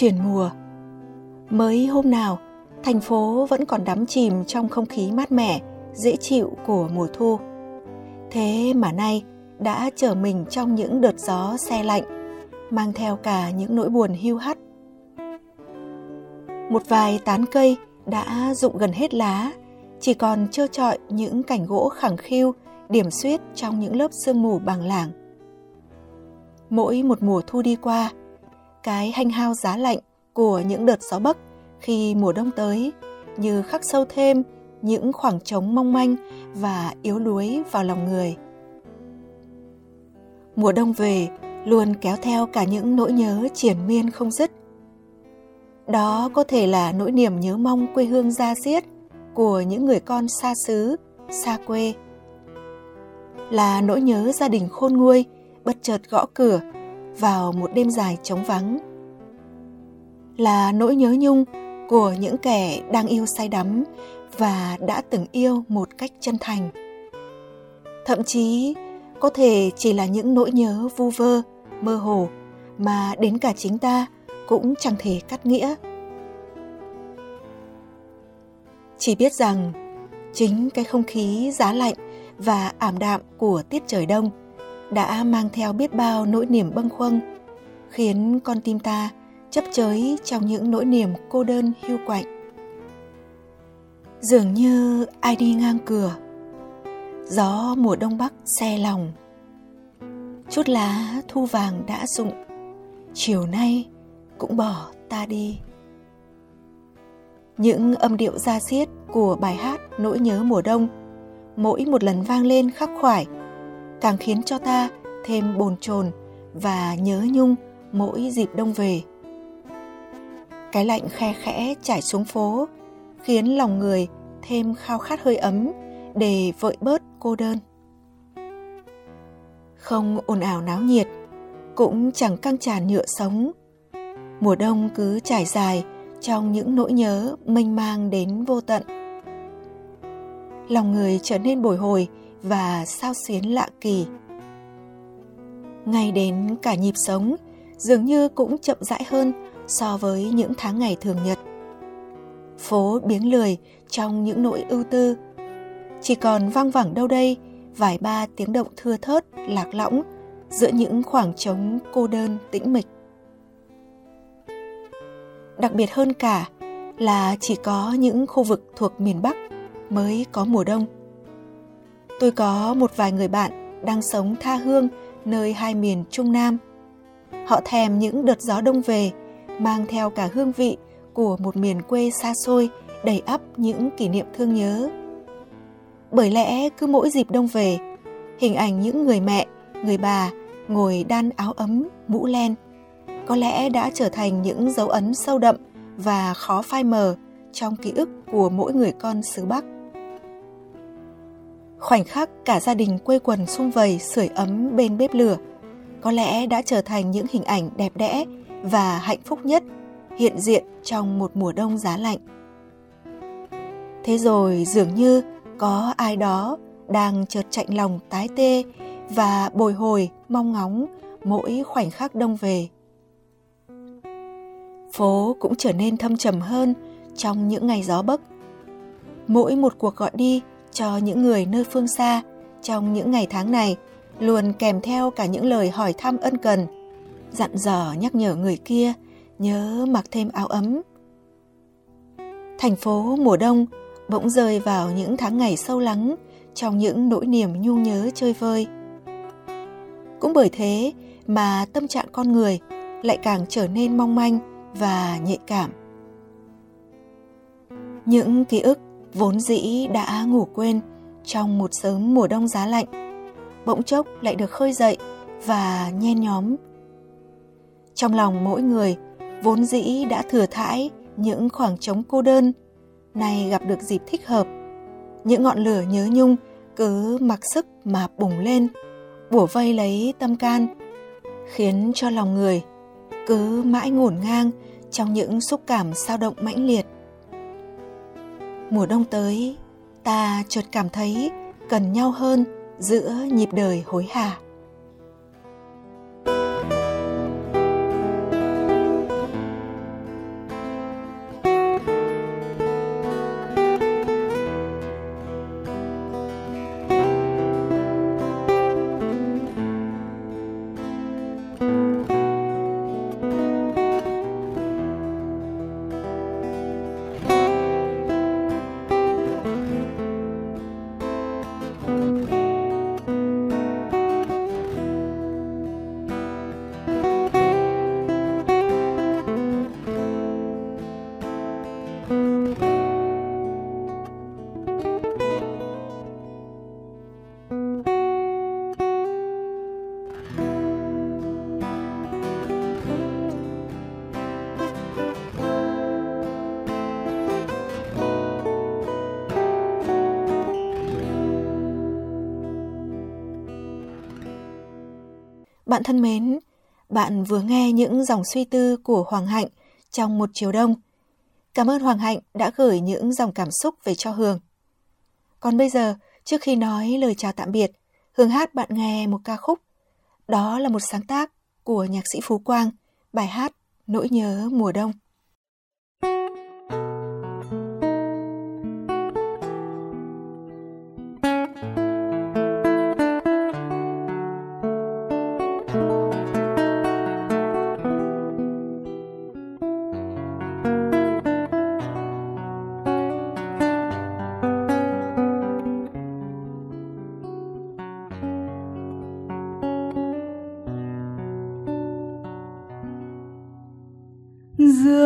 Chuyển mùa Mới hôm nào, thành phố vẫn còn đắm chìm trong không khí mát mẻ, dễ chịu của mùa thu. Thế mà nay đã trở mình trong những đợt gió xe lạnh, mang theo cả những nỗi buồn hưu hắt. Một vài tán cây đã rụng gần hết lá, chỉ còn trơ trọi những cảnh gỗ khẳng khiu, điểm xuyết trong những lớp sương mù bằng làng. Mỗi một mùa thu đi qua, cái hanh hao giá lạnh của những đợt gió bấc khi mùa đông tới như khắc sâu thêm những khoảng trống mong manh và yếu đuối vào lòng người. Mùa đông về luôn kéo theo cả những nỗi nhớ triển miên không dứt. Đó có thể là nỗi niềm nhớ mong quê hương ra diết của những người con xa xứ, xa quê. Là nỗi nhớ gia đình khôn nguôi bất chợt gõ cửa vào một đêm dài trống vắng. Là nỗi nhớ nhung của những kẻ đang yêu say đắm và đã từng yêu một cách chân thành. Thậm chí có thể chỉ là những nỗi nhớ vu vơ, mơ hồ mà đến cả chính ta cũng chẳng thể cắt nghĩa. Chỉ biết rằng chính cái không khí giá lạnh và ảm đạm của tiết trời đông đã mang theo biết bao nỗi niềm bâng khuâng, khiến con tim ta chấp chới trong những nỗi niềm cô đơn hiu quạnh. Dường như ai đi ngang cửa, gió mùa đông bắc xe lòng. Chút lá thu vàng đã rụng, chiều nay cũng bỏ ta đi. Những âm điệu da xiết của bài hát Nỗi nhớ mùa đông mỗi một lần vang lên khắc khoải càng khiến cho ta thêm bồn chồn và nhớ nhung mỗi dịp đông về. Cái lạnh khe khẽ trải xuống phố khiến lòng người thêm khao khát hơi ấm để vợi bớt cô đơn. Không ồn ào náo nhiệt, cũng chẳng căng tràn nhựa sống. Mùa đông cứ trải dài trong những nỗi nhớ mênh mang đến vô tận. Lòng người trở nên bồi hồi và sao xuyến lạ kỳ. Ngay đến cả nhịp sống, dường như cũng chậm rãi hơn so với những tháng ngày thường nhật. Phố biếng lười trong những nỗi ưu tư. Chỉ còn vang vẳng đâu đây, vài ba tiếng động thưa thớt, lạc lõng giữa những khoảng trống cô đơn tĩnh mịch. Đặc biệt hơn cả là chỉ có những khu vực thuộc miền Bắc mới có mùa đông. Tôi có một vài người bạn đang sống tha hương nơi hai miền Trung Nam. Họ thèm những đợt gió đông về, mang theo cả hương vị của một miền quê xa xôi, đầy ắp những kỷ niệm thương nhớ. Bởi lẽ cứ mỗi dịp đông về, hình ảnh những người mẹ, người bà ngồi đan áo ấm, mũ len, có lẽ đã trở thành những dấu ấn sâu đậm và khó phai mờ trong ký ức của mỗi người con xứ Bắc. Khoảnh khắc cả gia đình quây quần xung vầy sưởi ấm bên bếp lửa có lẽ đã trở thành những hình ảnh đẹp đẽ và hạnh phúc nhất hiện diện trong một mùa đông giá lạnh. Thế rồi dường như có ai đó đang chợt chạnh lòng tái tê và bồi hồi mong ngóng mỗi khoảnh khắc đông về. Phố cũng trở nên thâm trầm hơn trong những ngày gió bấc. Mỗi một cuộc gọi đi cho những người nơi phương xa trong những ngày tháng này luôn kèm theo cả những lời hỏi thăm ân cần, dặn dò nhắc nhở người kia nhớ mặc thêm áo ấm. Thành phố mùa đông bỗng rơi vào những tháng ngày sâu lắng trong những nỗi niềm nhu nhớ chơi vơi. cũng bởi thế mà tâm trạng con người lại càng trở nên mong manh và nhạy cảm những ký ức vốn dĩ đã ngủ quên trong một sớm mùa đông giá lạnh, bỗng chốc lại được khơi dậy và nhen nhóm. Trong lòng mỗi người, vốn dĩ đã thừa thãi những khoảng trống cô đơn, nay gặp được dịp thích hợp. Những ngọn lửa nhớ nhung cứ mặc sức mà bùng lên, bủa vây lấy tâm can, khiến cho lòng người cứ mãi ngổn ngang trong những xúc cảm sao động mãnh liệt mùa đông tới, ta chợt cảm thấy cần nhau hơn giữa nhịp đời hối hả. Bạn thân mến, bạn vừa nghe những dòng suy tư của Hoàng Hạnh trong một chiều đông. Cảm ơn Hoàng Hạnh đã gửi những dòng cảm xúc về cho Hường. Còn bây giờ, trước khi nói lời chào tạm biệt, Hương hát bạn nghe một ca khúc. Đó là một sáng tác của nhạc sĩ Phú Quang, bài hát Nỗi nhớ mùa đông.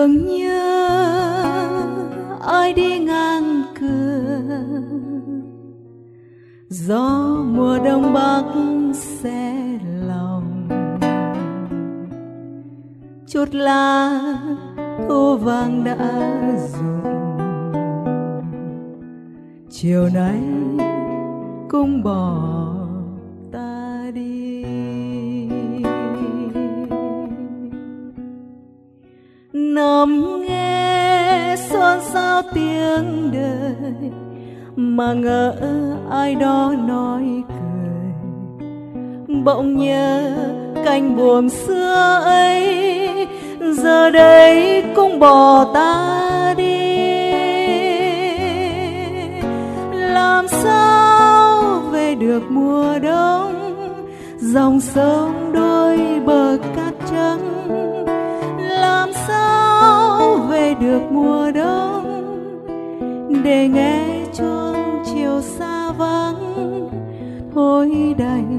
Dường như ai đi ngang cửa. Gió mùa đông bắc xe lòng. Chút lá thu vàng đã rụng. Chiều nay cũng bỏ nằm nghe xôn xao tiếng đời, mà ngỡ ai đó nói cười. Bỗng nhớ cành buồm xưa ấy, giờ đây cũng bỏ ta đi. Làm sao về được mùa đông, dòng sông đôi bờ cát trắng? Về được mùa đông, để nghe chuông chiều xa vắng. Thôi đành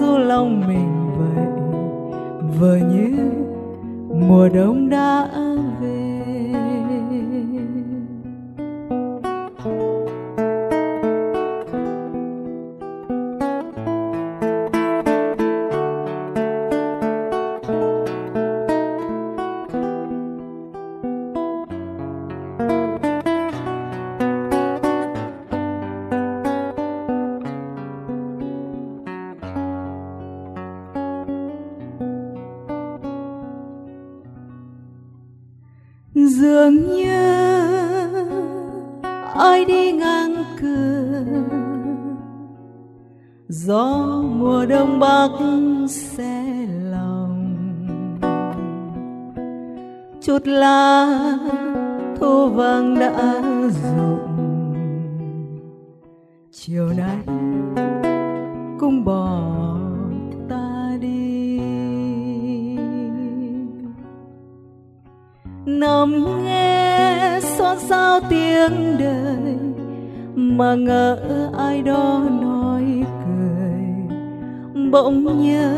dù lòng mình vậy vờ như mùa đông đã dường như ai đi ngang cửa. Gió mùa đông bắc sẽ lòng. Chút lá thu vàng đã rụng. Chiều nay cũng bỏ nằm nghe xót sao tiếng đời, mà ngỡ ai đó nói cười. Bỗng nhớ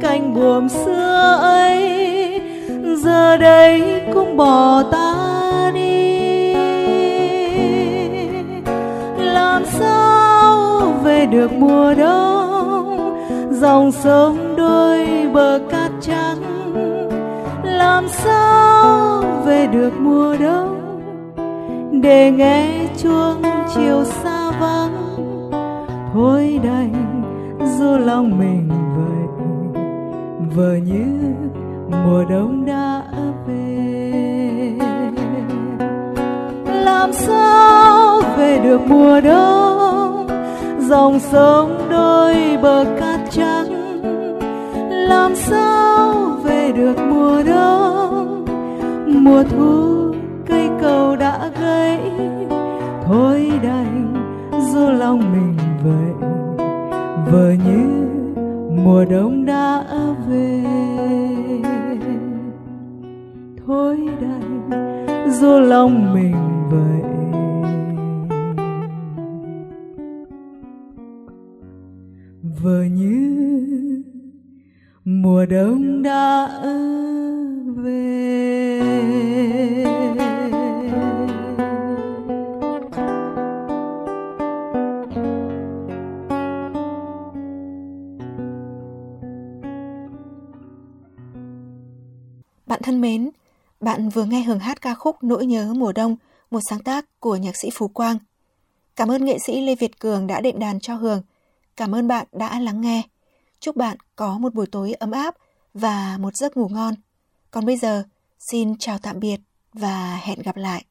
cánh buồm xưa ấy, giờ đây cũng bỏ ta đi. Làm sao về được mùa đông, dòng sông đôi bờ cát trắng làm sao về được mùa đông? Để nghe chuông chiều xa vắng, thôi đành du lòng mình vậy vờ như mùa đông đã về. Làm sao về được mùa đông? Dòng sông đôi bờ cát trắng, làm sao mùa thu cây cầu đã gãy, thôi đành dù lòng mình vậy. Vờ như mùa đông đã về, thôi đành dù lòng mình vậy. Vờ như mùa đông đã về Bạn thân mến, bạn vừa nghe hưởng hát ca khúc Nỗi nhớ mùa đông, một sáng tác của nhạc sĩ Phú Quang. Cảm ơn nghệ sĩ Lê Việt Cường đã đệm đàn cho Hường. Cảm ơn bạn đã lắng nghe. Chúc bạn có một buổi tối ấm áp và một giấc ngủ ngon. Còn bây giờ, xin chào tạm biệt và hẹn gặp lại.